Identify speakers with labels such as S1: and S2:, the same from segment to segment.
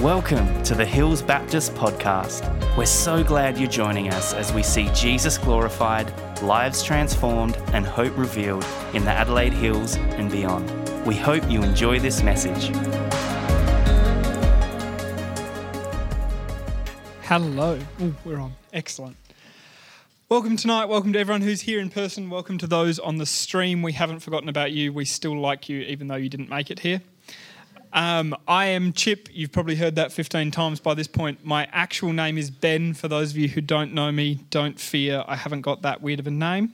S1: Welcome to the Hills Baptist Podcast. We're so glad you're joining us as we see Jesus glorified, lives transformed, and hope revealed in the Adelaide Hills and beyond. We hope you enjoy this message.
S2: Hello. Ooh, we're on. Excellent. Welcome tonight. Welcome to everyone who's here in person. Welcome to those on the stream. We haven't forgotten about you. We still like you, even though you didn't make it here. Um, I am Chip. You've probably heard that 15 times by this point. My actual name is Ben. For those of you who don't know me, don't fear. I haven't got that weird of a name.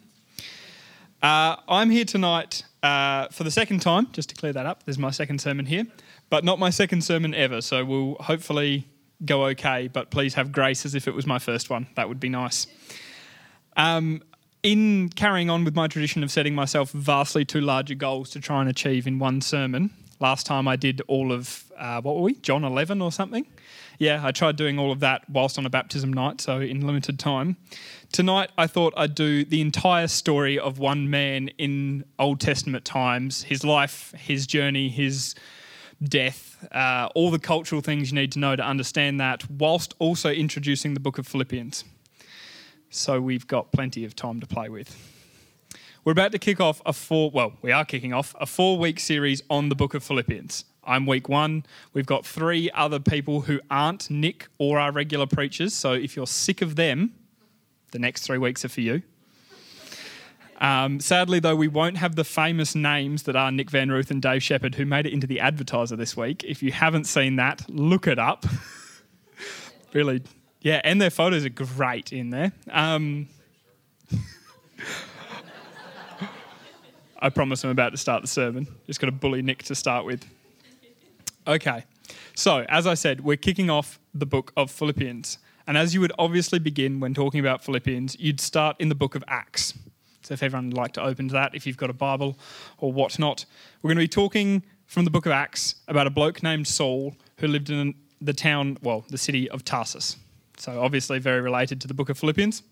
S2: Uh, I'm here tonight uh, for the second time, just to clear that up. There's my second sermon here, but not my second sermon ever. So we'll hopefully go okay, but please have grace as if it was my first one. That would be nice. Um, in carrying on with my tradition of setting myself vastly too larger goals to try and achieve in one sermon, Last time I did all of, uh, what were we, John 11 or something? Yeah, I tried doing all of that whilst on a baptism night, so in limited time. Tonight, I thought I'd do the entire story of one man in Old Testament times his life, his journey, his death, uh, all the cultural things you need to know to understand that, whilst also introducing the book of Philippians. So we've got plenty of time to play with. We're about to kick off a four, well, we are kicking off a four week series on the book of Philippians. I'm week one. We've got three other people who aren't Nick or our regular preachers. So if you're sick of them, the next three weeks are for you. Um, sadly, though, we won't have the famous names that are Nick Van Ruth and Dave Shepard, who made it into the advertiser this week. If you haven't seen that, look it up. really, yeah, and their photos are great in there. Um, I promise I'm about to start the sermon. Just got to bully Nick to start with. Okay, so as I said, we're kicking off the book of Philippians. And as you would obviously begin when talking about Philippians, you'd start in the book of Acts. So if everyone would like to open to that, if you've got a Bible or whatnot, we're going to be talking from the book of Acts about a bloke named Saul who lived in the town, well, the city of Tarsus. So obviously very related to the book of Philippians.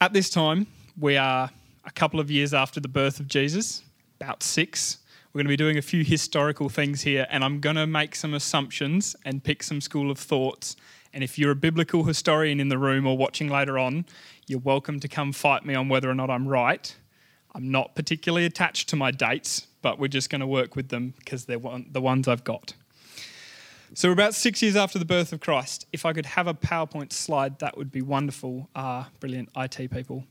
S2: At this time, we are a couple of years after the birth of Jesus, about six. We're going to be doing a few historical things here, and I'm going to make some assumptions and pick some school of thoughts. And if you're a biblical historian in the room or watching later on, you're welcome to come fight me on whether or not I'm right. I'm not particularly attached to my dates, but we're just going to work with them because they're one, the ones I've got. So, we're about six years after the birth of Christ. If I could have a PowerPoint slide, that would be wonderful. Ah, brilliant IT people.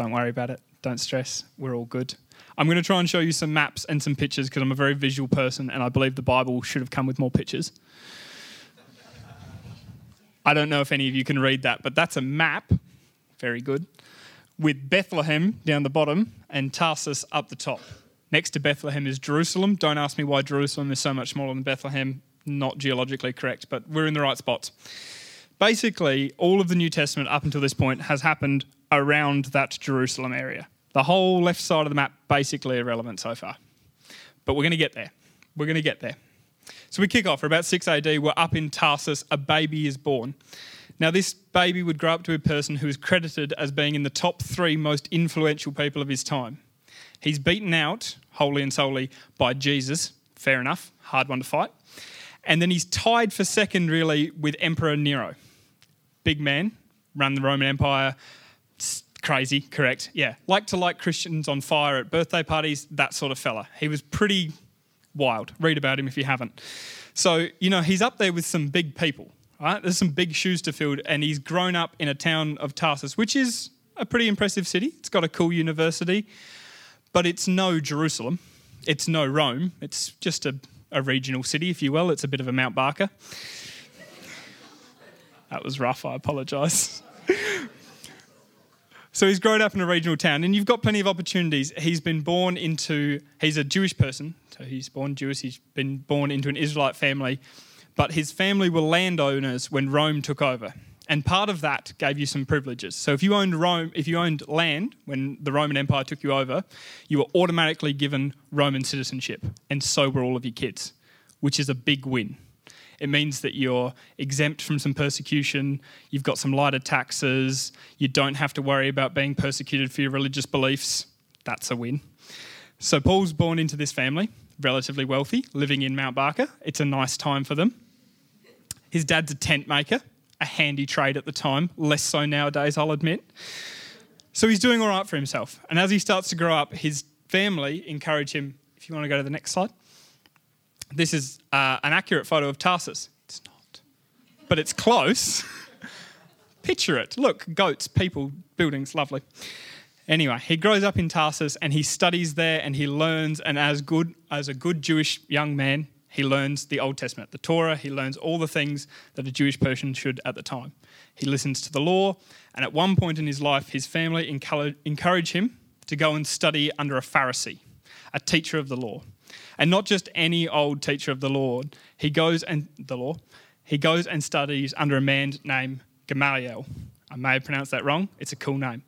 S2: Don't worry about it. Don't stress. We're all good. I'm going to try and show you some maps and some pictures because I'm a very visual person and I believe the Bible should have come with more pictures. I don't know if any of you can read that, but that's a map. Very good. With Bethlehem down the bottom and Tarsus up the top. Next to Bethlehem is Jerusalem. Don't ask me why Jerusalem is so much smaller than Bethlehem. Not geologically correct, but we're in the right spots. Basically, all of the New Testament up until this point has happened around that Jerusalem area. The whole left side of the map basically irrelevant so far. But we're going to get there. We're going to get there. So we kick off. We're about 6 AD. We're up in Tarsus. A baby is born. Now, this baby would grow up to be a person who is credited as being in the top three most influential people of his time. He's beaten out, wholly and solely, by Jesus. Fair enough. Hard one to fight. And then he's tied for second, really, with Emperor Nero. Big man, run the Roman Empire, crazy, correct. Yeah. Like to light Christians on fire at birthday parties, that sort of fella. He was pretty wild. Read about him if you haven't. So, you know, he's up there with some big people, right? There's some big shoes to fill, and he's grown up in a town of Tarsus, which is a pretty impressive city. It's got a cool university, but it's no Jerusalem. It's no Rome. It's just a, a regional city, if you will. It's a bit of a Mount Barker. that was rough. I apologise. So he's grown up in a regional town, and you've got plenty of opportunities. He's been born into, he's a Jewish person, so he's born Jewish, he's been born into an Israelite family, but his family were landowners when Rome took over. And part of that gave you some privileges. So if you owned Rome, if you owned land when the Roman Empire took you over, you were automatically given Roman citizenship, and so were all of your kids, which is a big win. It means that you're exempt from some persecution, you've got some lighter taxes, you don't have to worry about being persecuted for your religious beliefs. That's a win. So Paul's born into this family, relatively wealthy, living in Mount Barker. It's a nice time for them. His dad's a tent maker, a handy trade at the time, less so nowadays, I'll admit. So he's doing all right for himself. And as he starts to grow up, his family encourage him. If you want to go to the next slide, this is uh, an accurate photo of Tarsus. It's not, but it's close. Picture it. Look, goats, people, buildings, lovely. Anyway, he grows up in Tarsus and he studies there and he learns. And as good as a good Jewish young man, he learns the Old Testament, the Torah. He learns all the things that a Jewish person should at the time. He listens to the law, and at one point in his life, his family encourage him to go and study under a Pharisee, a teacher of the law, and not just any old teacher of the law. He goes and the law. He goes and studies under a man named Gamaliel. I may have pronounced that wrong. It's a cool name.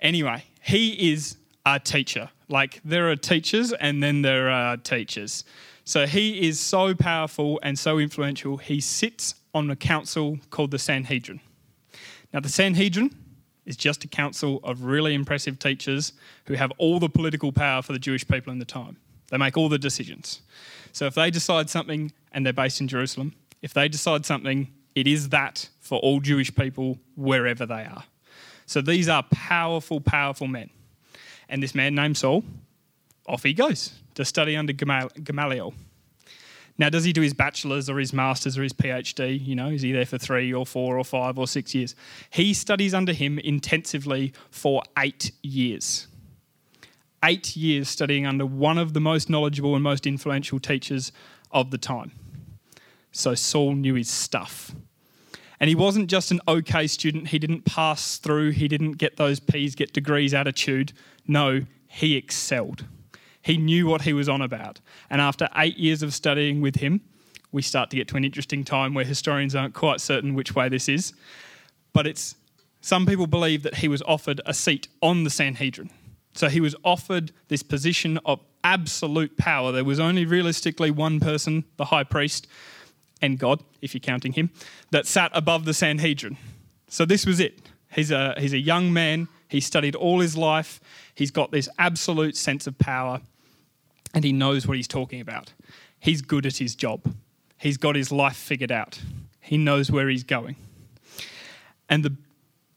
S2: Anyway, he is a teacher. Like there are teachers, and then there are teachers. So he is so powerful and so influential, he sits on a council called the Sanhedrin. Now, the Sanhedrin is just a council of really impressive teachers who have all the political power for the Jewish people in the time. They make all the decisions. So if they decide something and they're based in Jerusalem, if they decide something, it is that for all Jewish people wherever they are. So these are powerful, powerful men. And this man named Saul, off he goes to study under Gamaliel. Now, does he do his bachelor's or his master's or his PhD? You know, is he there for three or four or five or six years? He studies under him intensively for eight years. Eight years studying under one of the most knowledgeable and most influential teachers of the time. So Saul knew his stuff. And he wasn't just an okay student. He didn't pass through. He didn't get those P's, get degrees attitude. No, he excelled. He knew what he was on about. And after eight years of studying with him, we start to get to an interesting time where historians aren't quite certain which way this is. But it's some people believe that he was offered a seat on the Sanhedrin. So he was offered this position of absolute power. There was only realistically one person, the high priest, and God, if you're counting him, that sat above the Sanhedrin. So this was it. He's a, he's a young man. He studied all his life. He's got this absolute sense of power and he knows what he's talking about. He's good at his job. He's got his life figured out. He knows where he's going. And the,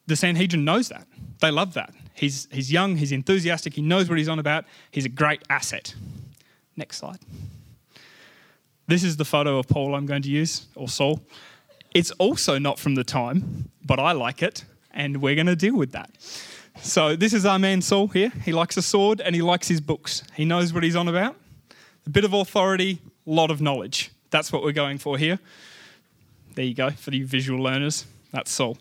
S2: the Sanhedrin knows that. They love that. He's, he's young, he's enthusiastic, he knows what he's on about. He's a great asset. Next slide. This is the photo of Paul I'm going to use, or Saul. It's also not from the time, but I like it, and we're going to deal with that. So this is our man Saul here. He likes a sword and he likes his books. He knows what he's on about. A bit of authority, a lot of knowledge. That's what we're going for here. There you go, for the visual learners. That's Saul.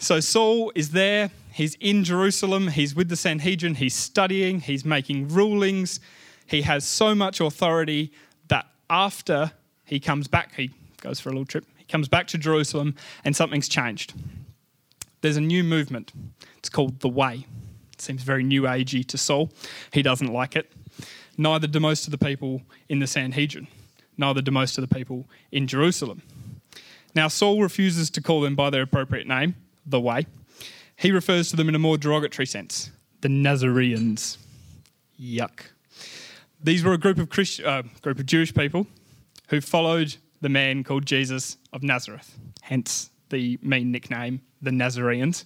S2: So Saul is there. He's in Jerusalem. He's with the Sanhedrin. He's studying. He's making rulings. He has so much authority that after he comes back, he goes for a little trip. He comes back to Jerusalem and something's changed there's a new movement. It's called The Way. It seems very new agey to Saul. He doesn't like it. Neither do most of the people in the Sanhedrin. Neither do most of the people in Jerusalem. Now, Saul refuses to call them by their appropriate name, the Way. He refers to them in a more derogatory sense, the Nazareans. Yuck. These were a group of, Christ- uh, group of Jewish people who followed the man called Jesus of Nazareth, hence the mean nickname the Nazareans.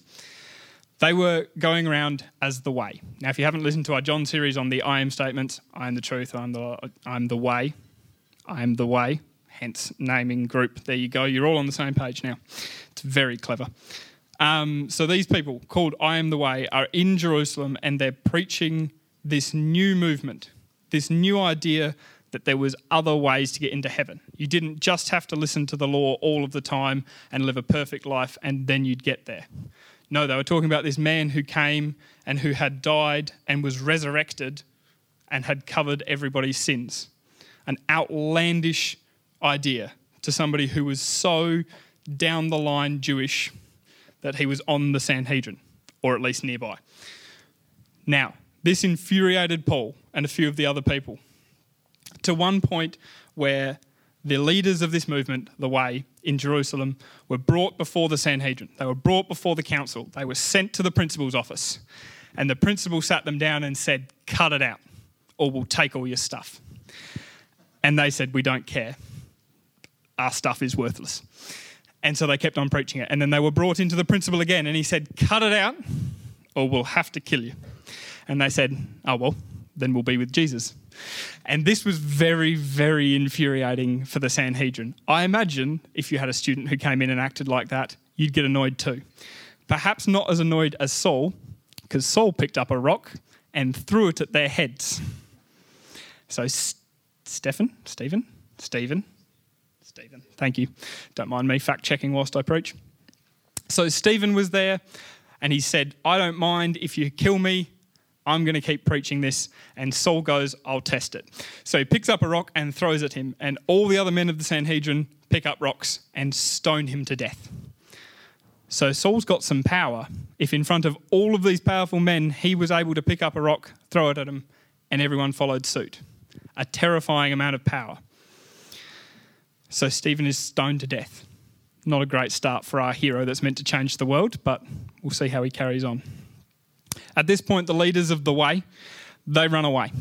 S2: They were going around as the way. Now, if you haven't listened to our John series on the I am statements, I am the truth, I'm the, I'm the way, I am the way, hence naming group. There you go. You're all on the same page now. It's very clever. Um, so these people called I am the way are in Jerusalem and they're preaching this new movement, this new idea that there was other ways to get into heaven. You didn't just have to listen to the law all of the time and live a perfect life and then you'd get there. No, they were talking about this man who came and who had died and was resurrected and had covered everybody's sins. An outlandish idea to somebody who was so down the line Jewish that he was on the Sanhedrin, or at least nearby. Now, this infuriated Paul and a few of the other people to one point where the leaders of this movement, the Way, in Jerusalem, were brought before the Sanhedrin. They were brought before the council. They were sent to the principal's office. And the principal sat them down and said, Cut it out. or we'll take all your stuff. And they said, We don't care. Our stuff is worthless. And so they kept on preaching it. And then they were brought into the principal again, and he said, Cut it out, or we'll have to kill you. And they said, Oh, well, then we'll be with Jesus. And this was very, very infuriating for the Sanhedrin. I imagine if you had a student who came in and acted like that, you'd get annoyed too. Perhaps not as annoyed as Saul, because Saul picked up a rock and threw it at their heads. So, Stephen, Stephen, Stephen, Stephen, thank you. Don't mind me fact checking whilst I preach. So, Stephen was there and he said, I don't mind if you kill me, I'm going to keep preaching this. And Saul goes, I'll test it. So he picks up a rock and throws at him, and all the other men of the Sanhedrin pick up rocks and stone him to death. So Saul's got some power. If in front of all of these powerful men, he was able to pick up a rock, throw it at them, and everyone followed suit. A terrifying amount of power. So Stephen is stoned to death. Not a great start for our hero that's meant to change the world, but we'll see how he carries on. At this point, the leaders of the way, they run away.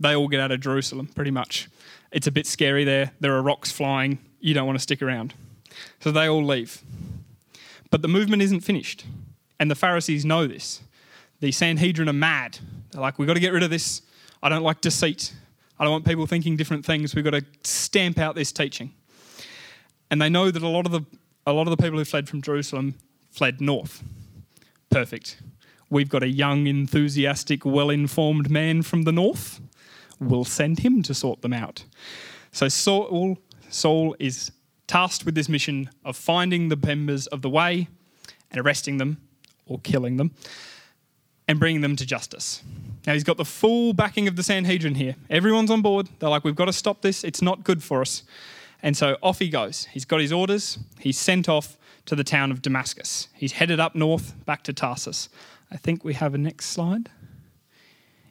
S2: They all get out of Jerusalem, pretty much. It's a bit scary there. There are rocks flying. You don't want to stick around. So they all leave. But the movement isn't finished. And the Pharisees know this. The Sanhedrin are mad. They're like, we've got to get rid of this. I don't like deceit. I don't want people thinking different things. We've got to stamp out this teaching. And they know that a lot of the, a lot of the people who fled from Jerusalem fled north. Perfect. We've got a young, enthusiastic, well informed man from the north. We'll send him to sort them out. So Saul, Saul is tasked with this mission of finding the members of the way and arresting them or killing them and bringing them to justice. Now, he's got the full backing of the Sanhedrin here. Everyone's on board. They're like, we've got to stop this. It's not good for us. And so off he goes. He's got his orders. He's sent off to the town of Damascus. He's headed up north back to Tarsus. I think we have a next slide.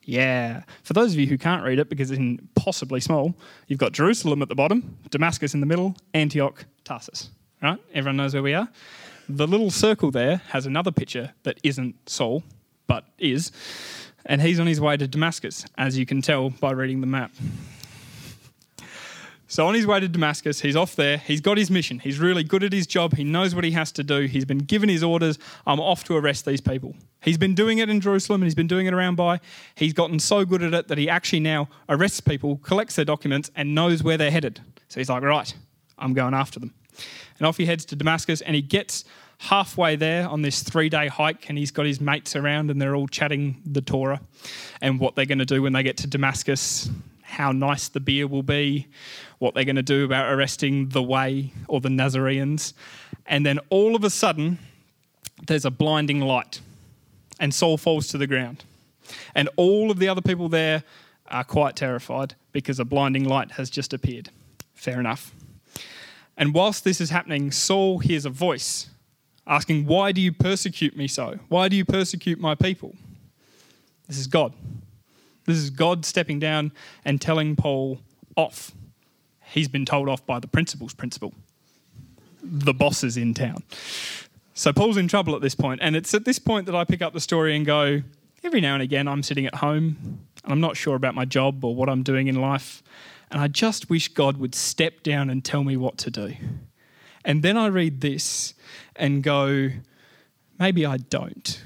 S2: Yeah. For those of you who can't read it because it's impossibly small, you've got Jerusalem at the bottom, Damascus in the middle, Antioch, Tarsus. Right? Everyone knows where we are. The little circle there has another picture that isn't Saul, but is. And he's on his way to Damascus, as you can tell by reading the map. So on his way to Damascus, he's off there. He's got his mission. He's really good at his job. He knows what he has to do. He's been given his orders. I'm off to arrest these people. He's been doing it in Jerusalem and he's been doing it around by. He's gotten so good at it that he actually now arrests people, collects their documents, and knows where they're headed. So he's like, right, I'm going after them. And off he heads to Damascus and he gets halfway there on this three day hike and he's got his mates around and they're all chatting the Torah and what they're going to do when they get to Damascus how nice the beer will be, what they're going to do about arresting the Way or the Nazarenes. And then all of a sudden, there's a blinding light, and Saul falls to the ground. And all of the other people there are quite terrified because a blinding light has just appeared. Fair enough. And whilst this is happening, Saul hears a voice asking, Why do you persecute me so? Why do you persecute my people? This is God. This is God stepping down and telling Paul off. He's been told off by the principal's principal. The boss is in town. So Paul's in trouble at this point, and it's at this point that I pick up the story and go, every now and again I'm sitting at home and I'm not sure about my job or what I'm doing in life, and I just wish God would step down and tell me what to do. And then I read this and go, maybe I don't.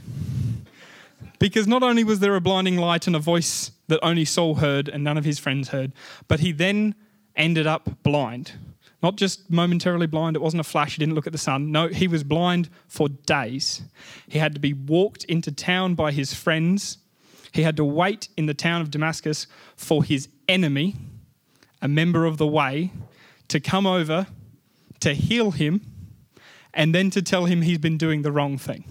S2: Because not only was there a blinding light and a voice that only Saul heard and none of his friends heard, but he then ended up blind. Not just momentarily blind, it wasn't a flash, he didn't look at the sun. No, he was blind for days. He had to be walked into town by his friends. He had to wait in the town of Damascus for his enemy, a member of the way, to come over to heal him and then to tell him he's been doing the wrong thing.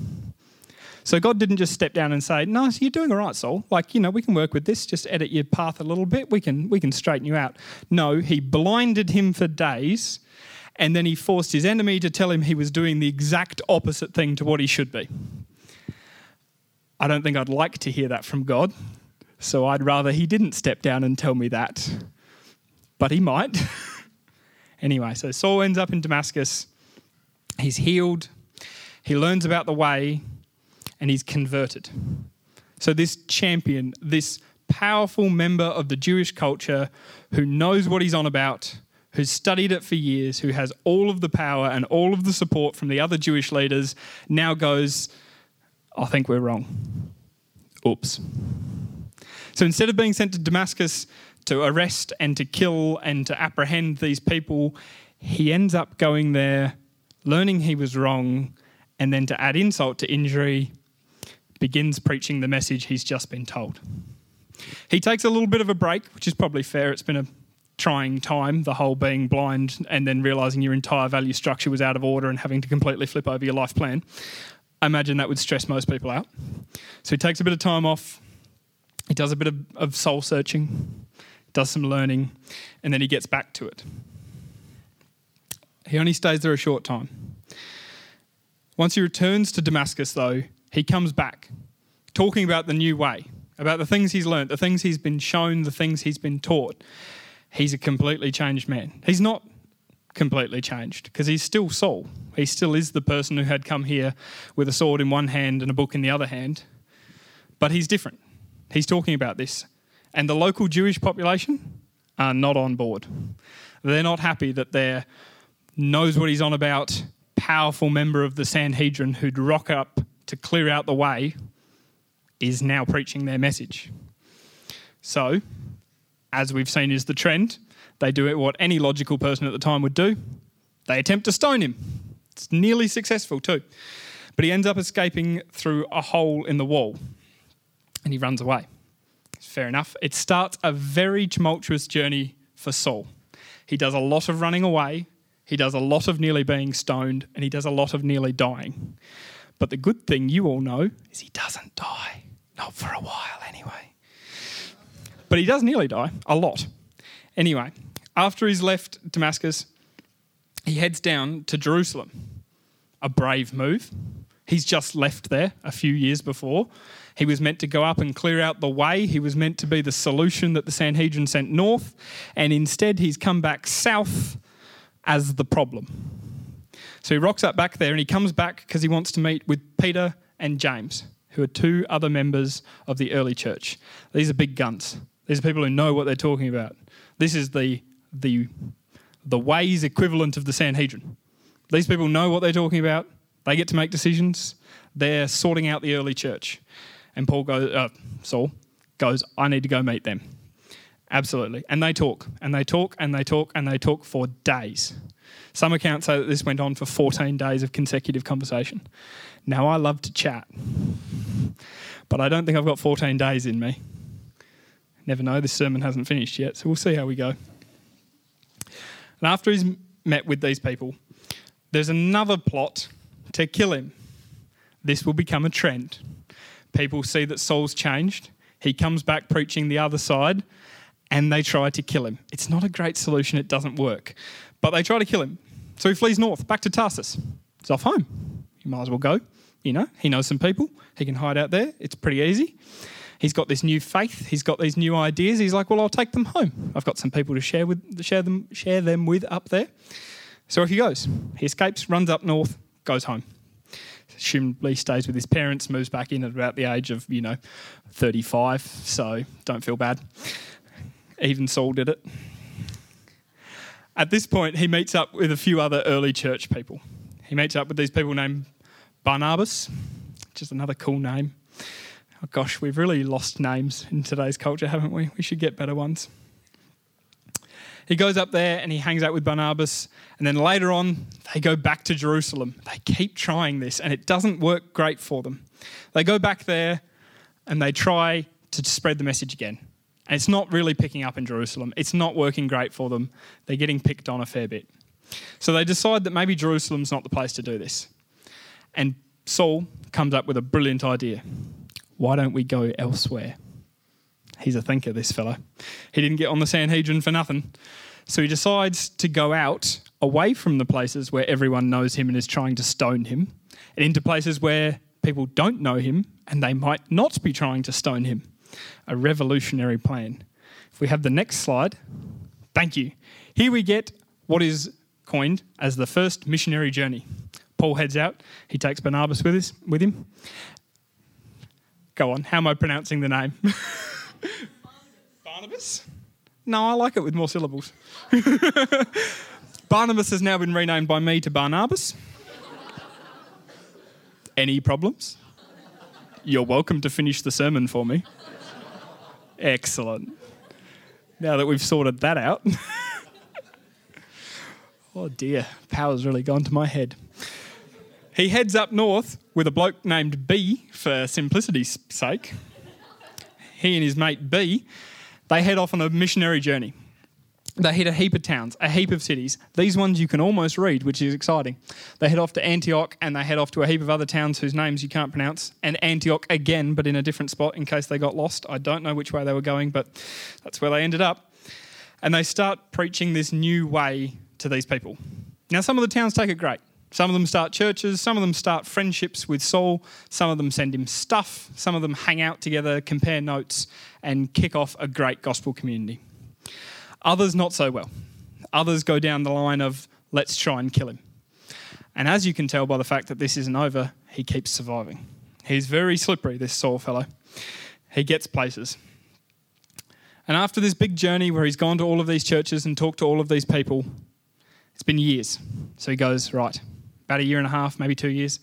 S2: So God didn't just step down and say, "No, you're doing all right, Saul. Like you know, we can work with this. Just edit your path a little bit. We can we can straighten you out." No, He blinded him for days, and then He forced his enemy to tell him he was doing the exact opposite thing to what he should be. I don't think I'd like to hear that from God, so I'd rather He didn't step down and tell me that, but He might. anyway, so Saul ends up in Damascus. He's healed. He learns about the way and he's converted. So, this champion, this powerful member of the Jewish culture who knows what he's on about, who's studied it for years, who has all of the power and all of the support from the other Jewish leaders, now goes, I think we're wrong. Oops. So instead of being sent to Damascus to arrest and to kill and to apprehend these people, he ends up going there, learning he was wrong, and then to add insult to injury, begins preaching the message he's just been told. He takes a little bit of a break, which is probably fair. It's been a trying time, the whole being blind and then realizing your entire value structure was out of order and having to completely flip over your life plan. I imagine that would stress most people out. So he takes a bit of time off, he does a bit of, of soul searching, does some learning, and then he gets back to it. He only stays there a short time. Once he returns to Damascus, though, he comes back talking about the new way, about the things he's learned, the things he's been shown, the things he's been taught. He's a completely changed man. He's not completely changed because he's still Saul. He still is the person who had come here with a sword in one hand and a book in the other hand, but he's different. He's talking about this. And the local Jewish population are not on board. They're not happy that their knows what he's on about, powerful member of the Sanhedrin who'd rock up to clear out the way is now preaching their message. So, as we've seen is the trend, they do what any logical person at the time would do. They attempt to stone him. It's nearly successful too. But he ends up escaping through a hole in the wall and he runs away. Fair enough. It starts a very tumultuous journey for Saul. He does a lot of running away, he does a lot of nearly being stoned, and he does a lot of nearly dying. But the good thing you all know is he doesn't die. Not for a while, anyway. But he does nearly die, a lot. Anyway, after he's left Damascus, he heads down to Jerusalem. A brave move. He's just left there a few years before. He was meant to go up and clear out the way. He was meant to be the solution that the Sanhedrin sent north. And instead, he's come back south as the problem. So he rocks up back there and he comes back because he wants to meet with Peter and James, who are two other members of the early church. These are big guns. These are people who know what they're talking about. This is the, the, the ways equivalent of the Sanhedrin. These people know what they're talking about. They get to make decisions. They're sorting out the early church. And Paul goes, uh, Saul goes, I need to go meet them. Absolutely. And they talk, and they talk, and they talk, and they talk for days. Some accounts say that this went on for 14 days of consecutive conversation. Now, I love to chat, but I don't think I've got 14 days in me. Never know, this sermon hasn't finished yet, so we'll see how we go. And after he's met with these people, there's another plot to kill him. This will become a trend. People see that Saul's changed. He comes back preaching the other side, and they try to kill him. It's not a great solution, it doesn't work. But they try to kill him. So he flees north, back to Tarsus. He's off home. You might as well go. You know, he knows some people. He can hide out there. It's pretty easy. He's got this new faith. He's got these new ideas. He's like, well, I'll take them home. I've got some people to share with, share them, share them with up there. So he goes. He escapes, runs up north, goes home. Assumably stays with his parents, moves back in at about the age of, you know, 35. So don't feel bad. Even Saul did it. At this point, he meets up with a few other early church people. He meets up with these people named Barnabas, which is another cool name. Oh gosh, we've really lost names in today's culture, haven't we? We should get better ones. He goes up there and he hangs out with Barnabas, and then later on, they go back to Jerusalem. They keep trying this, and it doesn't work great for them. They go back there and they try to spread the message again. And it's not really picking up in Jerusalem. It's not working great for them. They're getting picked on a fair bit. So they decide that maybe Jerusalem's not the place to do this. And Saul comes up with a brilliant idea. Why don't we go elsewhere? He's a thinker, this fellow. He didn't get on the Sanhedrin for nothing. So he decides to go out away from the places where everyone knows him and is trying to stone him, and into places where people don't know him and they might not be trying to stone him a revolutionary plan. If we have the next slide, thank you. Here we get what is coined as the first missionary journey. Paul heads out, he takes Barnabas with, his, with him. Go on, how am I pronouncing the name? Barnabas? No, I like it with more syllables. Barnabas has now been renamed by me to Barnabas. Any problems? You're welcome to finish the sermon for me. Excellent. Now that we've sorted that out. oh dear, power's really gone to my head. He heads up north with a bloke named B for simplicity's sake. He and his mate B, they head off on a missionary journey. They hit a heap of towns, a heap of cities. These ones you can almost read, which is exciting. They head off to Antioch and they head off to a heap of other towns whose names you can't pronounce, and Antioch again, but in a different spot in case they got lost. I don't know which way they were going, but that's where they ended up. And they start preaching this new way to these people. Now, some of the towns take it great. Some of them start churches, some of them start friendships with Saul, some of them send him stuff, some of them hang out together, compare notes, and kick off a great gospel community. Others, not so well. Others go down the line of, let's try and kill him. And as you can tell by the fact that this isn't over, he keeps surviving. He's very slippery, this Saul fellow. He gets places. And after this big journey where he's gone to all of these churches and talked to all of these people, it's been years. So he goes, right, about a year and a half, maybe two years,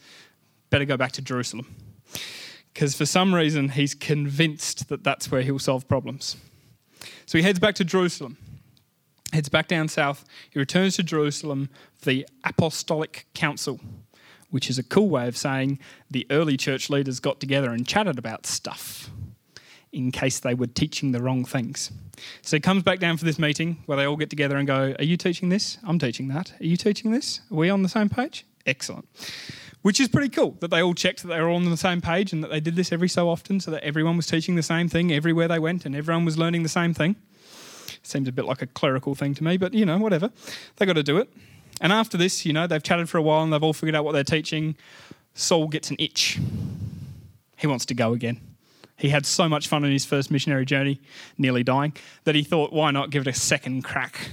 S2: better go back to Jerusalem. Because for some reason, he's convinced that that's where he'll solve problems. So he heads back to Jerusalem heads back down south. He returns to Jerusalem for the Apostolic Council, which is a cool way of saying the early church leaders got together and chatted about stuff in case they were teaching the wrong things. So he comes back down for this meeting where they all get together and go, Are you teaching this? I'm teaching that. Are you teaching this? Are we on the same page? Excellent. Which is pretty cool that they all checked that they were all on the same page and that they did this every so often so that everyone was teaching the same thing everywhere they went and everyone was learning the same thing. Seems a bit like a clerical thing to me, but you know, whatever. They got to do it. And after this, you know, they've chatted for a while and they've all figured out what they're teaching. Saul gets an itch. He wants to go again. He had so much fun on his first missionary journey, nearly dying, that he thought, why not give it a second crack?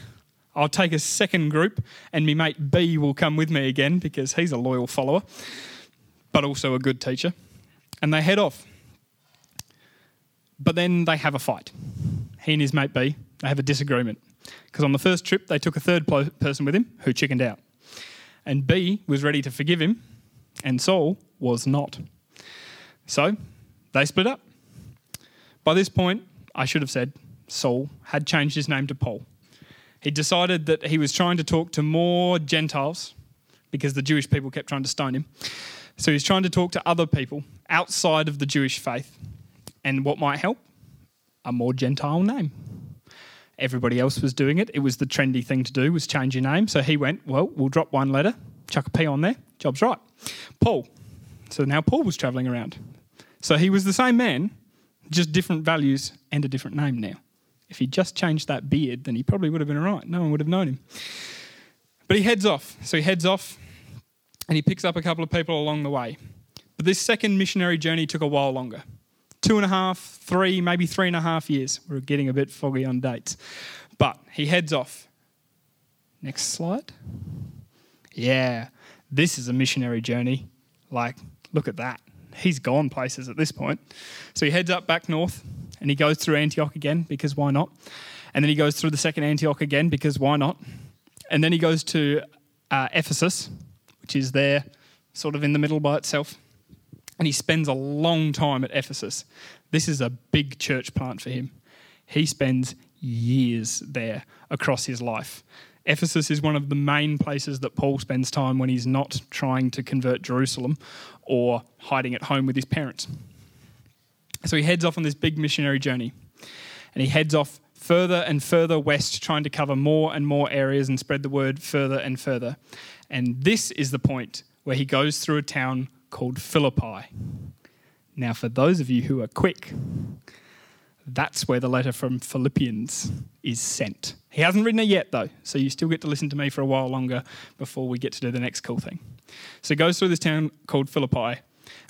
S2: I'll take a second group, and my mate B will come with me again because he's a loyal follower, but also a good teacher. And they head off. But then they have a fight. He and his mate B they have a disagreement. Because on the first trip, they took a third person with him who chickened out. And B was ready to forgive him, and Saul was not. So they split up. By this point, I should have said Saul had changed his name to Paul. He decided that he was trying to talk to more Gentiles because the Jewish people kept trying to stone him. So he's trying to talk to other people outside of the Jewish faith. And what might help? A more Gentile name everybody else was doing it. It was the trendy thing to do was change your name. So he went, well, we'll drop one letter, chuck a P on there, job's right. Paul. So now Paul was travelling around. So he was the same man, just different values and a different name now. If he just changed that beard, then he probably would have been all right. No one would have known him. But he heads off. So he heads off and he picks up a couple of people along the way. But this second missionary journey took a while longer two and a half, three, maybe three and a half years. We're getting a bit foggy on dates. But he heads off. Next slide. Yeah, this is a missionary journey. Like, look at that. He's gone places at this point. So he heads up back north and he goes through Antioch again because why not? And then he goes through the second Antioch again because why not? And then he goes to uh, Ephesus, which is there sort of in the middle by itself and he spends a long time at Ephesus. This is a big church plant for him. He spends years there across his life. Ephesus is one of the main places that Paul spends time when he's not trying to convert Jerusalem or hiding at home with his parents. So he heads off on this big missionary journey and he heads off further and further west, trying to cover more and more areas and spread the word further and further. And this is the point where he goes through a town called Philippi. Now, for those of you who are quick, that's where the letter from Philippians is sent. He hasn't written it yet, though, so you still get to listen to me for a while longer before we get to do the next cool thing. So he goes through this town called Philippi,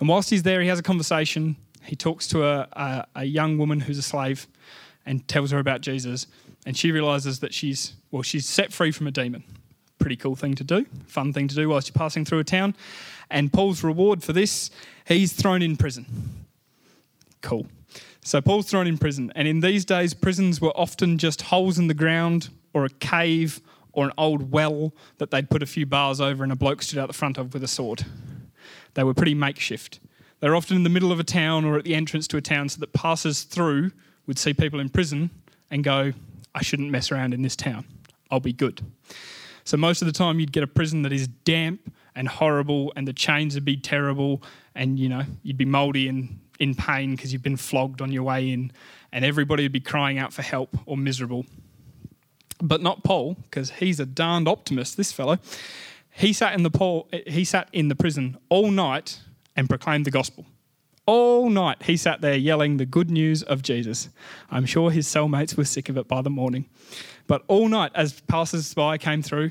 S2: and whilst he's there, he has a conversation. He talks to a, a, a young woman who's a slave and tells her about Jesus, and she realizes that she's, well, she's set free from a demon. Pretty cool thing to do, fun thing to do whilst you're passing through a town. And Paul's reward for this, he's thrown in prison. Cool. So Paul's thrown in prison, and in these days, prisons were often just holes in the ground or a cave or an old well that they'd put a few bars over and a bloke stood out the front of with a sword. They were pretty makeshift. They were often in the middle of a town or at the entrance to a town so that passers through would see people in prison and go, I shouldn't mess around in this town. I'll be good. So most of the time you'd get a prison that is damp and horrible and the chains would be terrible and you know, you'd be mouldy and in pain because you've been flogged on your way in and everybody would be crying out for help or miserable. But not Paul, because he's a darned optimist, this fellow. He sat in the Paul, he sat in the prison all night and proclaimed the gospel. All night he sat there yelling the good news of Jesus. I'm sure his cellmates were sick of it by the morning. But all night, as passers by came through,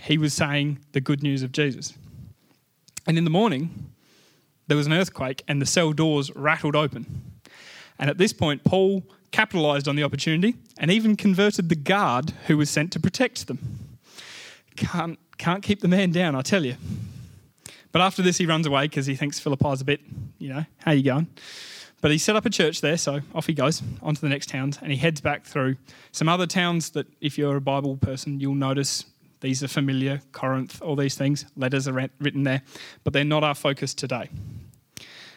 S2: he was saying the good news of Jesus. And in the morning, there was an earthquake and the cell doors rattled open. And at this point, Paul capitalized on the opportunity and even converted the guard who was sent to protect them. Can't, can't keep the man down, I tell you. But after this, he runs away because he thinks Philippi's a bit, you know, how you going? But he set up a church there, so off he goes on to the next towns, and he heads back through some other towns that, if you're a Bible person, you'll notice these are familiar Corinth, all these things, letters are written there, but they're not our focus today.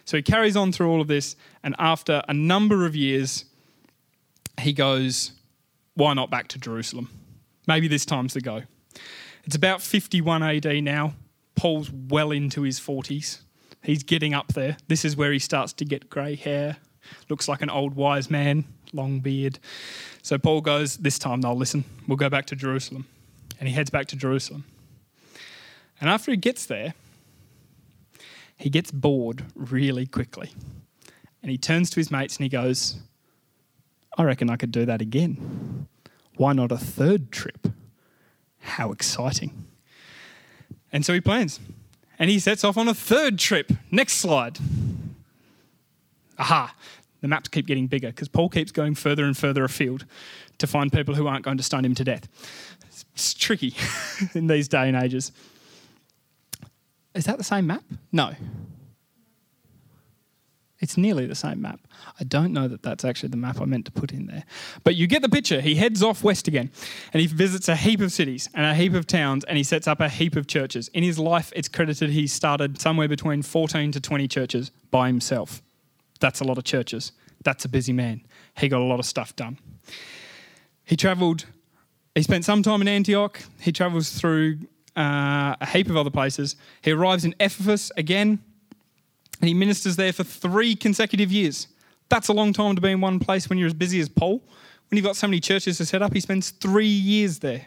S2: So he carries on through all of this, and after a number of years, he goes, Why not back to Jerusalem? Maybe this time's the go. It's about 51 AD now. Paul's well into his 40s. He's getting up there. This is where he starts to get grey hair. Looks like an old wise man, long beard. So Paul goes, This time they'll listen. We'll go back to Jerusalem. And he heads back to Jerusalem. And after he gets there, he gets bored really quickly. And he turns to his mates and he goes, I reckon I could do that again. Why not a third trip? How exciting. And so he plans. And he sets off on a third trip. Next slide. Aha, the maps keep getting bigger because Paul keeps going further and further afield to find people who aren't going to stone him to death. It's, tricky in these day and ages. Is that the same map? No. It's nearly the same map. I don't know that that's actually the map I meant to put in there. But you get the picture. He heads off west again and he visits a heap of cities and a heap of towns and he sets up a heap of churches. In his life, it's credited he started somewhere between 14 to 20 churches by himself. That's a lot of churches. That's a busy man. He got a lot of stuff done. He travelled, he spent some time in Antioch. He travels through uh, a heap of other places. He arrives in Ephesus again and he ministers there for three consecutive years. That's a long time to be in one place when you're as busy as Paul. When you've got so many churches to set up, he spends three years there.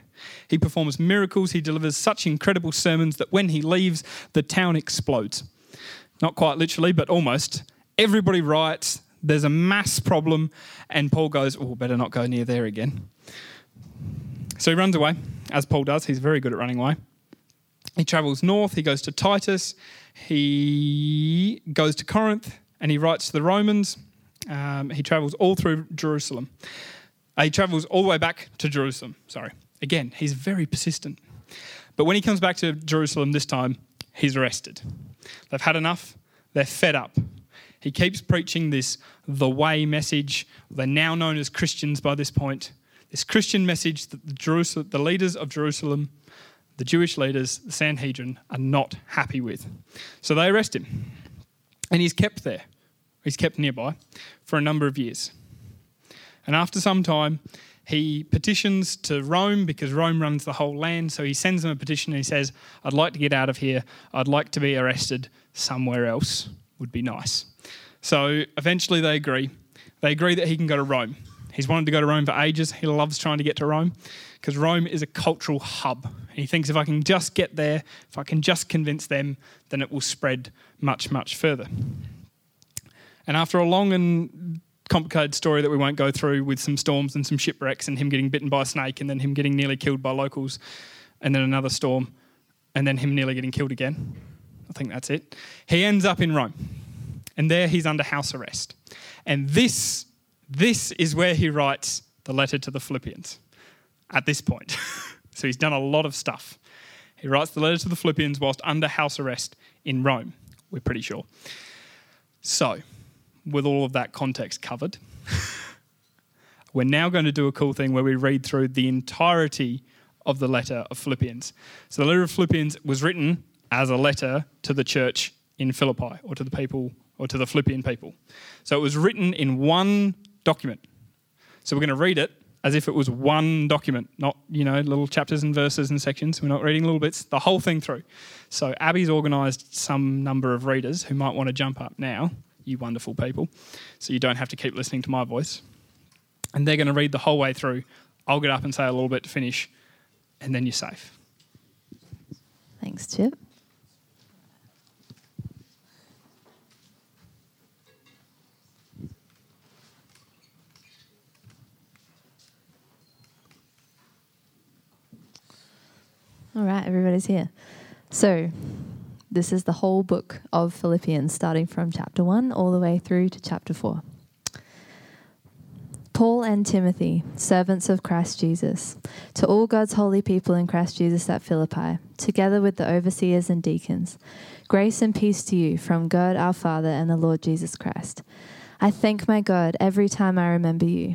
S2: He performs miracles, he delivers such incredible sermons that when he leaves, the town explodes. Not quite literally, but almost. Everybody riots, there's a mass problem, and Paul goes, Oh, better not go near there again. So he runs away, as Paul does. He's very good at running away. He travels north, he goes to Titus, he goes to Corinth, and he writes to the Romans. Um, he travels all through Jerusalem. Uh, he travels all the way back to Jerusalem. Sorry. Again, he's very persistent. But when he comes back to Jerusalem this time, he's arrested. They've had enough, they're fed up. He keeps preaching this the way message. They're now known as Christians by this point. This Christian message that the, the leaders of Jerusalem, the Jewish leaders, the Sanhedrin, are not happy with. So they arrest him. And he's kept there he's kept nearby for a number of years. And after some time, he petitions to Rome because Rome runs the whole land. So he sends them a petition and he says, I'd like to get out of here. I'd like to be arrested somewhere else. Would be nice. So eventually they agree. They agree that he can go to Rome. He's wanted to go to Rome for ages. He loves trying to get to Rome because Rome is a cultural hub. And he thinks if I can just get there, if I can just convince them, then it will spread much, much further. And after a long and complicated story that we won't go through with some storms and some shipwrecks and him getting bitten by a snake and then him getting nearly killed by locals and then another storm and then him nearly getting killed again. I think that's it. He ends up in Rome. And there he's under house arrest. And this this is where he writes the letter to the Philippians at this point. so he's done a lot of stuff. He writes the letter to the Philippians whilst under house arrest in Rome, we're pretty sure. So, with all of that context covered, we're now going to do a cool thing where we read through the entirety of the letter of Philippians. So the letter of Philippians was written as a letter to the church in Philippi or to the people or to the Philippian people. So it was written in one document. So we're going to read it as if it was one document, not, you know, little chapters and verses and sections. We're not reading little bits, the whole thing through. So Abby's organised some number of readers who might want to jump up now, you wonderful people, so you don't have to keep listening to my voice. And they're going to read the whole way through. I'll get up and say a little bit to finish, and then you're safe.
S3: Thanks, Chip. All right, everybody's here. So, this is the whole book of Philippians, starting from chapter 1 all the way through to chapter 4. Paul and Timothy, servants of Christ Jesus, to all God's holy people in Christ Jesus at Philippi, together with the overseers and deacons, grace and peace to you from God our Father and the Lord Jesus Christ. I thank my God every time I remember you.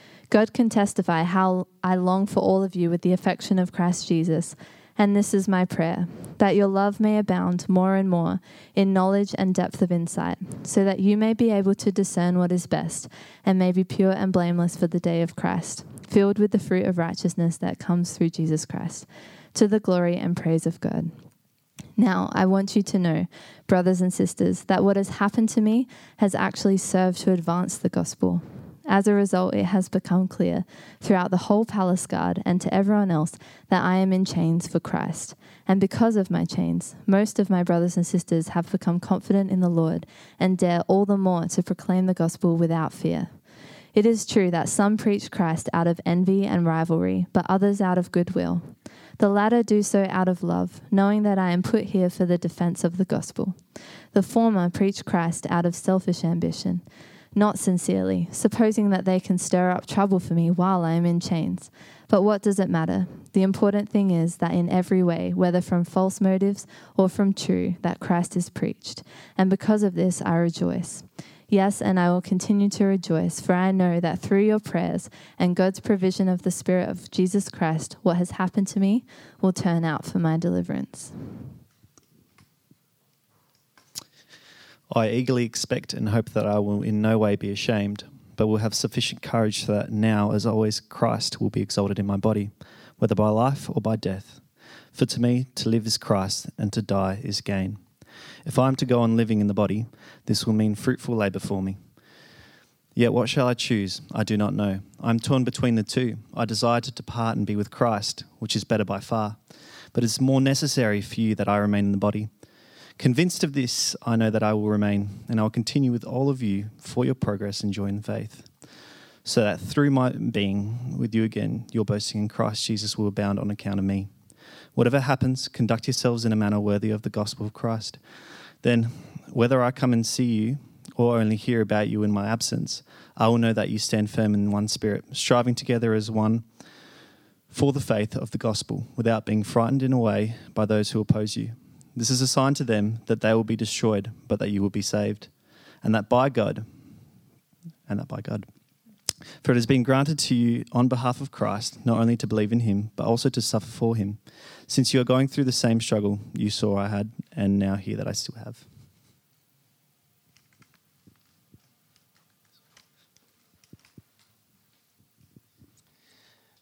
S3: God can testify how I long for all of you with the affection of Christ Jesus. And this is my prayer that your love may abound more and more in knowledge and depth of insight, so that you may be able to discern what is best and may be pure and blameless for the day of Christ, filled with the fruit of righteousness that comes through Jesus Christ, to the glory and praise of God. Now, I want you to know, brothers and sisters, that what has happened to me has actually served to advance the gospel. As a result, it has become clear throughout the whole palace guard and to everyone else that I am in chains for Christ. And because of my chains, most of my brothers and sisters have become confident in the Lord and dare all the more to proclaim the gospel without fear. It is true that some preach Christ out of envy and rivalry, but others out of goodwill. The latter do so out of love, knowing that I am put here for the defense of the gospel. The former preach Christ out of selfish ambition not sincerely, supposing that they can stir up trouble for me while I am in chains. But what does it matter? The important thing is that in every way, whether from false motives or from true, that Christ is preached. And because of this, I rejoice. Yes, and I will continue to rejoice, for I know that through your prayers and God's provision of the Spirit of Jesus Christ, what has happened to me will turn out for my deliverance.
S4: I eagerly expect and hope that I will in no way be ashamed, but will have sufficient courage so that now, as always, Christ will be exalted in my body, whether by life or by death. For to me, to live is Christ, and to die is gain. If I am to go on living in the body, this will mean fruitful labour for me. Yet what shall I choose? I do not know. I am torn between the two. I desire to depart and be with Christ, which is better by far. But it is more necessary for you that I remain in the body. Convinced of this, I know that I will remain, and I will continue with all of you for your progress and joy in faith, so that through my being with you again, your boasting in Christ Jesus will abound on account of me. Whatever happens, conduct yourselves in a manner worthy of the gospel of Christ. Then, whether I come and see you or only hear about you in my absence, I will know that you stand firm in one spirit, striving together as one for the faith of the gospel, without being frightened in a way by those who oppose you. This is a sign to them that they will be destroyed, but that you will be saved, and that by God, and that by God. For it has been granted to you on behalf of Christ not only to believe in him, but also to suffer for him, since you are going through the same struggle you saw I had, and now hear that I still have.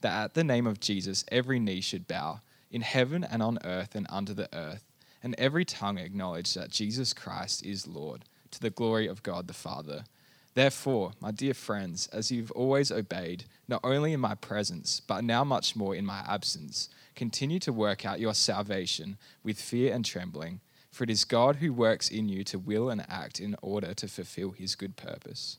S5: that at the name of Jesus every knee should bow, in heaven and on earth and under the earth, and every tongue acknowledge that Jesus Christ is Lord, to the glory of God the Father. Therefore, my dear friends, as you've always obeyed, not only in my presence, but now much more in my absence, continue to work out your salvation with fear and trembling, for it is God who works in you to will and act in order to fulfill his good purpose.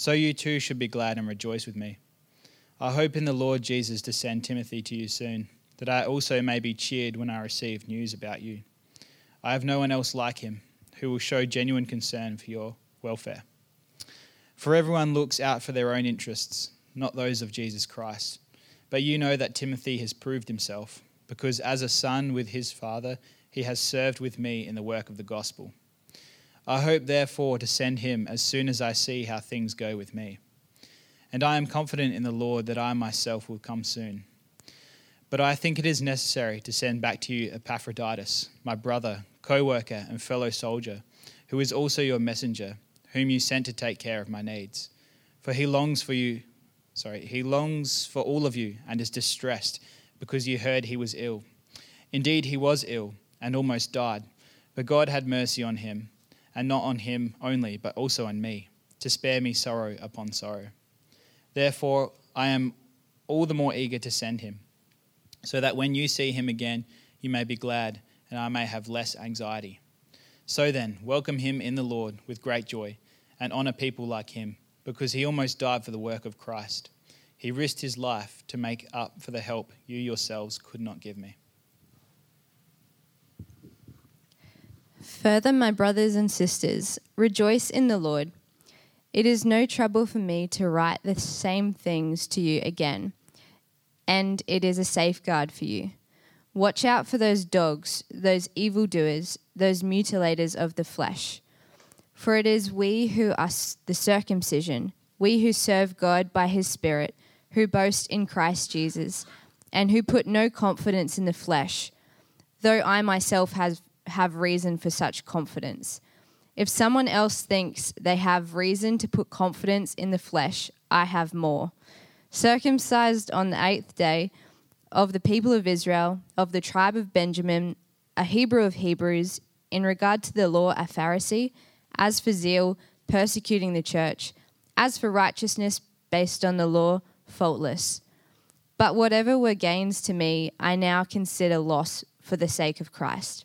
S6: So you too should be glad and rejoice with me. I hope in the Lord Jesus to send Timothy to you soon, that I also may be cheered when I receive news about you. I have no one else like him who will show genuine concern for your welfare. For everyone looks out for their own interests, not those of Jesus Christ. But you know that Timothy has proved himself, because as a son with his father, he has served with me in the work of the gospel. I hope, therefore, to send him as soon as I see how things go with me. And I am confident in the Lord that I myself will come soon. But I think it is necessary to send back to you Epaphroditus, my brother, co worker, and fellow soldier, who is also your messenger, whom you sent to take care of my needs. For he longs for you, sorry, he longs for all of you and is distressed because you heard he was ill. Indeed, he was ill and almost died, but God had mercy on him and not on him only, but also on me, to spare me sorrow upon sorrow. Therefore, I am all the more eager to send him, so that when you see him again, you may be glad, and I may have less anxiety. So then, welcome him in the Lord with great joy, and honor people like him, because he almost died for the work of Christ. He risked his life to make up for the help you yourselves could not give me.
S7: Further, my brothers and sisters, rejoice in the Lord. It is no trouble for me to write the same things to you again, and it is a safeguard for you. Watch out for those dogs, those evildoers, those mutilators of the flesh. For it is we who are the circumcision, we who serve God by his Spirit, who boast in Christ Jesus, and who put no confidence in the flesh, though I myself have have reason for such confidence. If someone else thinks they have reason to put confidence in the flesh, I have more. Circumcised on the eighth day of the people of Israel, of the tribe of Benjamin, a Hebrew of Hebrews, in regard to the law, a Pharisee, as for zeal, persecuting the church, as for righteousness based on the law, faultless. But whatever were gains to me, I now consider loss for the sake of Christ.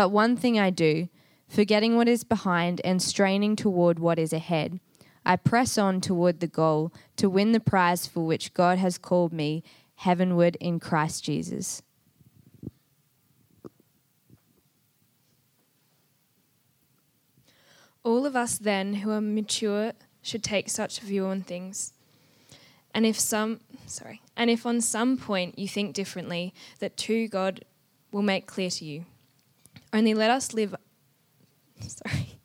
S7: But one thing I do, forgetting what is behind and straining toward what is ahead, I press on toward the goal to win the prize for which God has called me heavenward in Christ Jesus.
S8: All of us then who are mature should take such a view on things. And if some sorry, and if on some point you think differently, that too God will make clear to you. Only let us live sorry,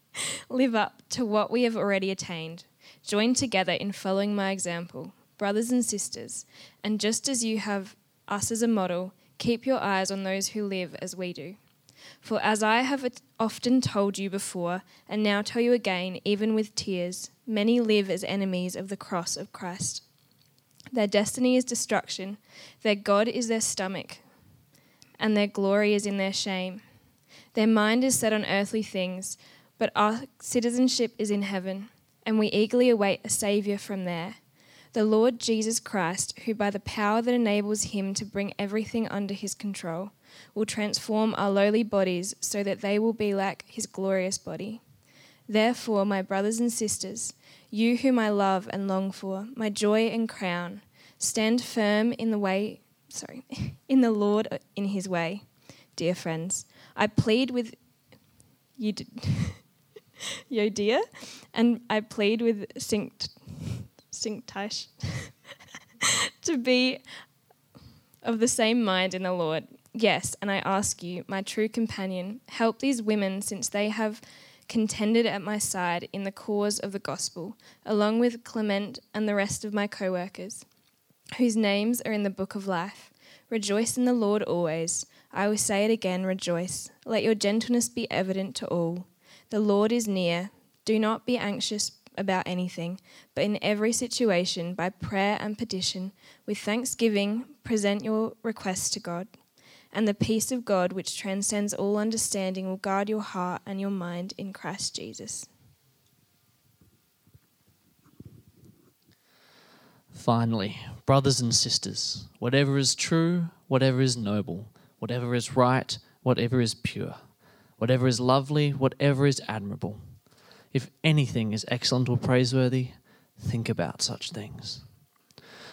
S8: live up to what we have already attained. Join together in following my example, brothers and sisters, and just as you have us as a model, keep your eyes on those who live as we do. For as I have often told you before, and now tell you again, even with tears, many live as enemies of the cross of Christ. Their destiny is destruction, their God is their stomach, and their glory is in their shame. Their mind is set on earthly things, but our citizenship is in heaven, and we eagerly await a Saviour from there, the Lord Jesus Christ, who by the power that enables him to bring everything under his control, will transform our lowly bodies so that they will be like his glorious body. Therefore, my brothers and sisters, you whom I love and long for, my joy and crown, stand firm in the way, sorry, in the Lord in his way. Dear friends, I plead with you, dear and I plead with Sinct, Syntyche to be of the same mind in the Lord. Yes, and I ask you, my true companion, help these women since they have contended at my side in the cause of the gospel, along with Clement and the rest of my co workers, whose names are in the book of life. Rejoice in the Lord always. I will say it again, rejoice. Let your gentleness be evident to all. The Lord is near. Do not be anxious about anything, but in every situation, by prayer and petition, with thanksgiving, present your requests to God. And the peace of God, which transcends all understanding, will guard your heart and your mind in Christ Jesus.
S9: Finally, brothers and sisters, whatever is true, whatever is noble, whatever is right, whatever is pure, whatever is lovely, whatever is admirable, if anything is excellent or praiseworthy, think about such things.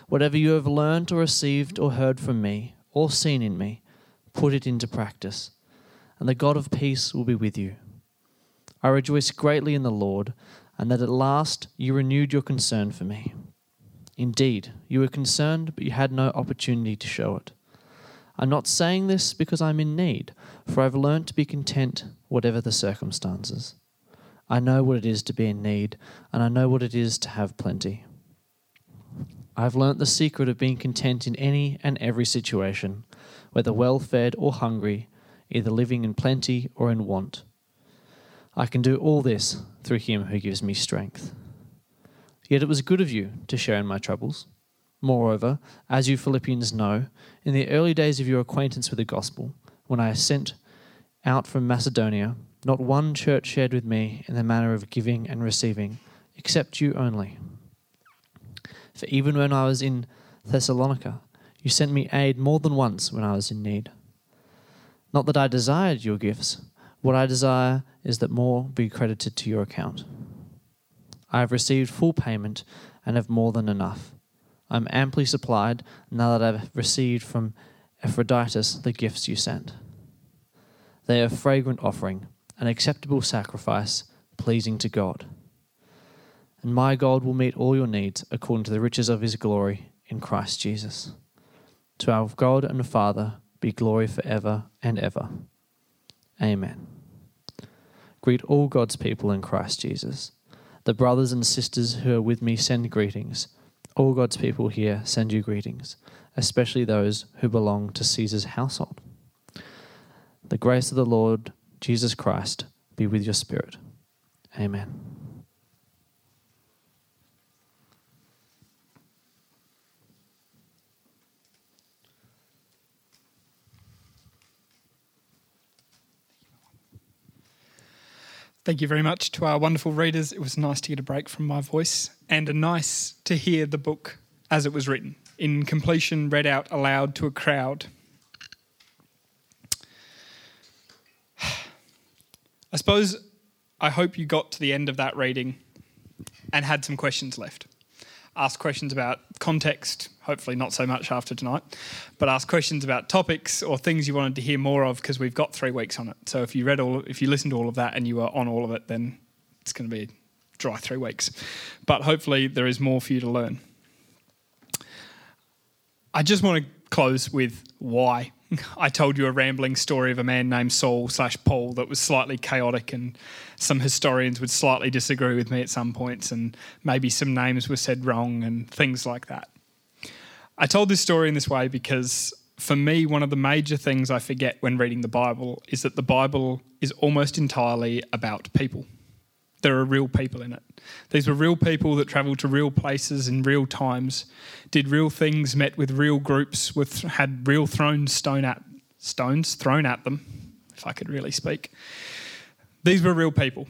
S9: Whatever you have learned or received or heard from me or seen in me, put it into practice, and the God of peace will be with you. I rejoice greatly in the Lord, and that at last you renewed your concern for me. Indeed, you were concerned, but you had no opportunity to show it. I'm not saying this because I'm in need, for I've learned to be content whatever the circumstances. I know what it is to be in need, and I know what it is to have plenty. I've learnt the secret of being content in any and every situation, whether well fed or hungry, either living in plenty or in want. I can do all this through him who gives me strength. Yet it was good of you to share in my troubles. Moreover, as you Philippians know, in the early days of your acquaintance with the gospel, when I sent out from Macedonia, not one church shared with me in the manner of giving and receiving, except you only. For even when I was in Thessalonica, you sent me aid more than once when I was in need. Not that I desired your gifts, what I desire is that more be credited to your account. I have received full payment and have more than enough. I am amply supplied now that I have received from Epaphroditus the gifts you sent. They are a fragrant offering, an acceptable sacrifice, pleasing to God. And my God will meet all your needs according to the riches of his glory in Christ Jesus. To our God and Father be glory forever and ever. Amen. Greet all God's people in Christ Jesus. The brothers and sisters who are with me send greetings. All God's people here send you greetings, especially those who belong to Caesar's household. The grace of the Lord Jesus Christ be with your spirit. Amen.
S2: Thank you very much to our wonderful readers. It was nice to get a break from my voice and nice to hear the book as it was written, in completion, read out aloud to a crowd. I suppose I hope you got to the end of that reading and had some questions left. Ask questions about context, hopefully not so much after tonight, but ask questions about topics or things you wanted to hear more of because we've got three weeks on it. So if you read all, if you listened to all of that and you were on all of it, then it's going to be dry three weeks. But hopefully there is more for you to learn. I just want to close with why. I told you a rambling story of a man named Saul slash Paul that was slightly chaotic, and some historians would slightly disagree with me at some points, and maybe some names were said wrong and things like that. I told this story in this way because for me, one of the major things I forget when reading the Bible is that the Bible is almost entirely about people there are real people in it. These were real people that travelled to real places in real times, did real things, met with real groups, with had real thrown stone at stones thrown at them, if I could really speak. These were real people.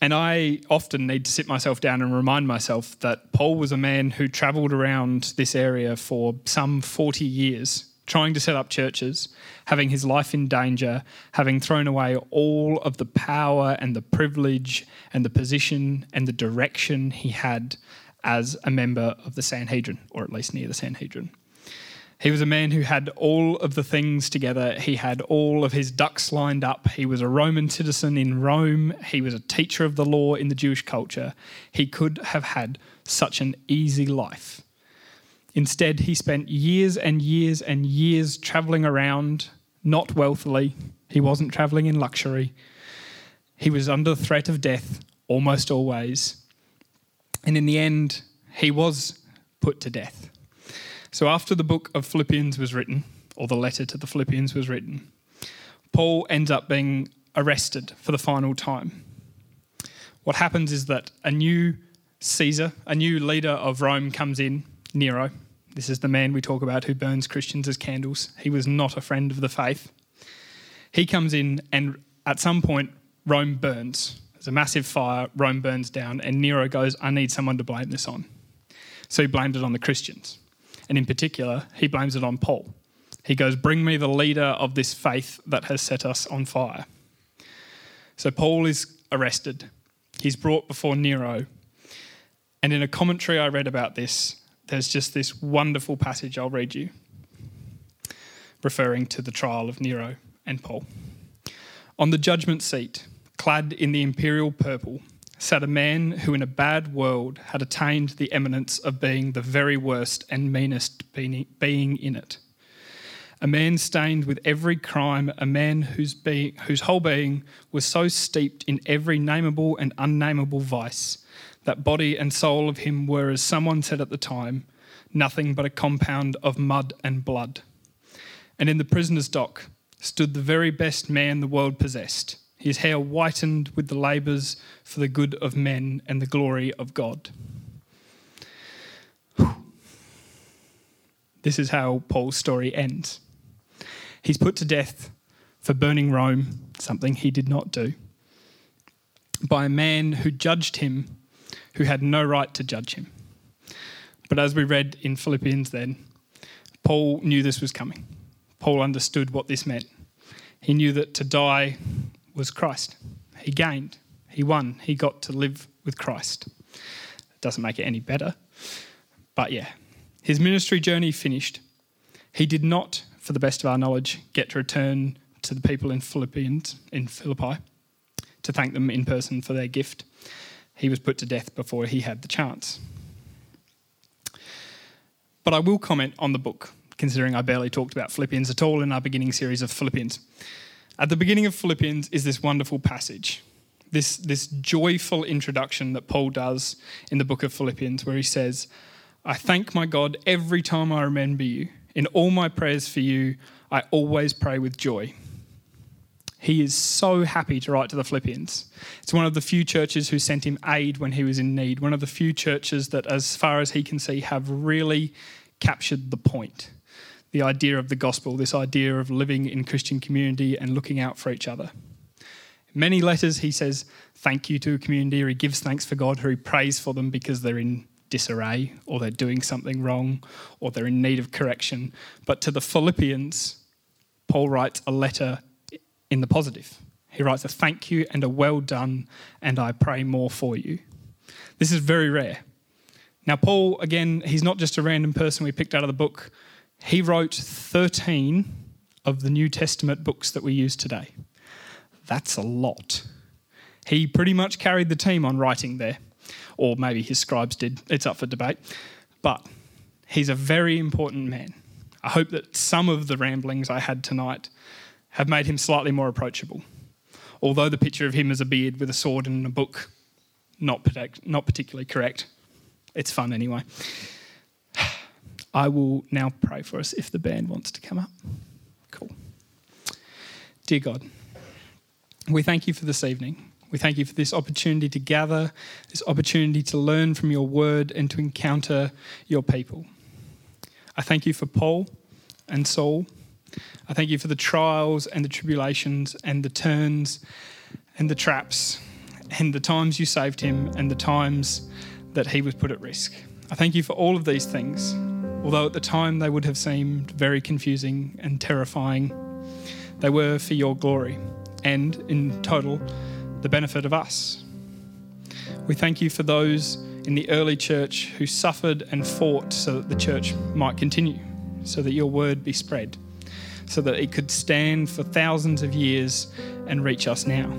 S2: And I often need to sit myself down and remind myself that Paul was a man who travelled around this area for some 40 years trying to set up churches, having his life in danger, having thrown away all of the power and the privilege and the position and the direction he had as a member of the Sanhedrin, or at least near the Sanhedrin. He was a man who had all of the things together. He had all of his ducks lined up. He was a Roman citizen in Rome. He was a teacher of the law in the Jewish culture. He could have had such an easy life. Instead, he spent years and years and years travelling around, not wealthily. He wasn't travelling in luxury. He was under threat of death almost always. And in the end, he was put to death. So, after the book of Philippians was written, or the letter to the Philippians was written, Paul ends up being arrested for the final time. What happens is that a new Caesar, a new leader of Rome, comes in Nero. This is the man we talk about who burns Christians as candles. He was not a friend of the faith. He comes in, and at some point, Rome burns. There's a massive fire, Rome burns down, and Nero goes, I need someone to blame this on. So he blamed it on the Christians. And in particular, he blames it on Paul. He goes, Bring me the leader of this faith that has set us on fire. So Paul is arrested. He's brought before Nero. And in a commentary I read about this, there's just this wonderful passage I'll read you, referring to the trial of Nero and Paul. On the judgment seat, clad in the imperial purple, sat a man who in a bad world had attained the eminence of being the very worst and meanest being in it. A man stained with every crime, a man whose, being, whose whole being was so steeped in every nameable and unnameable vice that body and soul of him were, as someone said at the time, nothing but a compound of mud and blood. And in the prisoner's dock stood the very best man the world possessed, his hair whitened with the labours for the good of men and the glory of God. This is how Paul's story ends. He's put to death for burning Rome, something he did not do, by a man who judged him who had no right to judge him. But as we read in Philippians then, Paul knew this was coming. Paul understood what this meant. He knew that to die was Christ. He gained, he won, he got to live with Christ. It doesn't make it any better. But yeah, his ministry journey finished. He did not, for the best of our knowledge, get to return to the people in Philippians in Philippi to thank them in person for their gift he was put to death before he had the chance. But I will comment on the book, considering I barely talked about Philippians at all in our beginning series of Philippians. At the beginning of Philippians is this wonderful passage, this, this joyful introduction that Paul does in the book of Philippians, where he says, I thank my God every time I remember you. In all my prayers for you, I always pray with joy he is so happy to write to the Philippians. It's one of the few churches who sent him aid when he was in need, one of the few churches that, as far as he can see, have really captured the point the idea of the gospel, this idea of living in Christian community and looking out for each other. In many letters, he says thank you to a community, or he gives thanks for God, or he prays for them because they're in disarray, or they're doing something wrong, or they're in need of correction. But to the Philippians, Paul writes a letter in the positive. He writes a thank you and a well done, and I pray more for you. This is very rare. Now, Paul, again, he's not just a random person we picked out of the book. He wrote 13 of the New Testament books that we use today. That's a lot. He pretty much carried the team on writing there, or maybe his scribes did. It's up for debate. But he's a very important man. I hope that some of the ramblings I had tonight have made him slightly more approachable. Although the picture of him as a beard with a sword and a book, not, protect, not particularly correct. It's fun anyway. I will now pray for us if the band wants to come up. Cool. Dear God, we thank you for this evening. We thank you for this opportunity to gather, this opportunity to learn from your word and to encounter your people. I thank you for Paul and Saul. I thank you for the trials and the tribulations and the turns and the traps and the times you saved him and the times that he was put at risk. I thank you for all of these things, although at the time they would have seemed very confusing and terrifying. They were for your glory and, in total, the benefit of us. We thank you for those in the early church who suffered and fought so that the church might continue, so that your word be spread, so that it could stand for thousands of years and reach us now.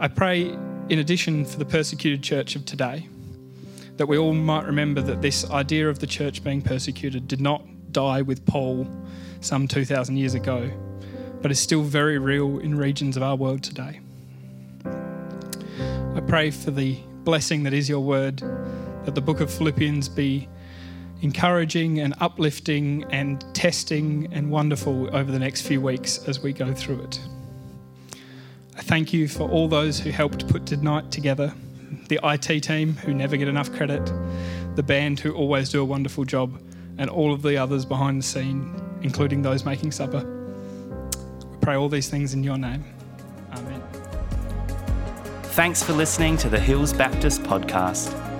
S2: I pray, in addition, for the persecuted church of today, that we all might remember that this idea of the church being persecuted did not die with Paul some 2,000 years ago, but is still very real in regions of our world today. I pray for the blessing that is your word, that the book of Philippians be encouraging and uplifting and testing and wonderful over the next few weeks as we go through it. I thank you for all those who helped put tonight together the IT team who never get enough credit, the band who always do a wonderful job, and all of the others behind the scene, including those making supper. We pray all these things in your name. Amen.
S1: Thanks for listening to the Hills Baptist podcast.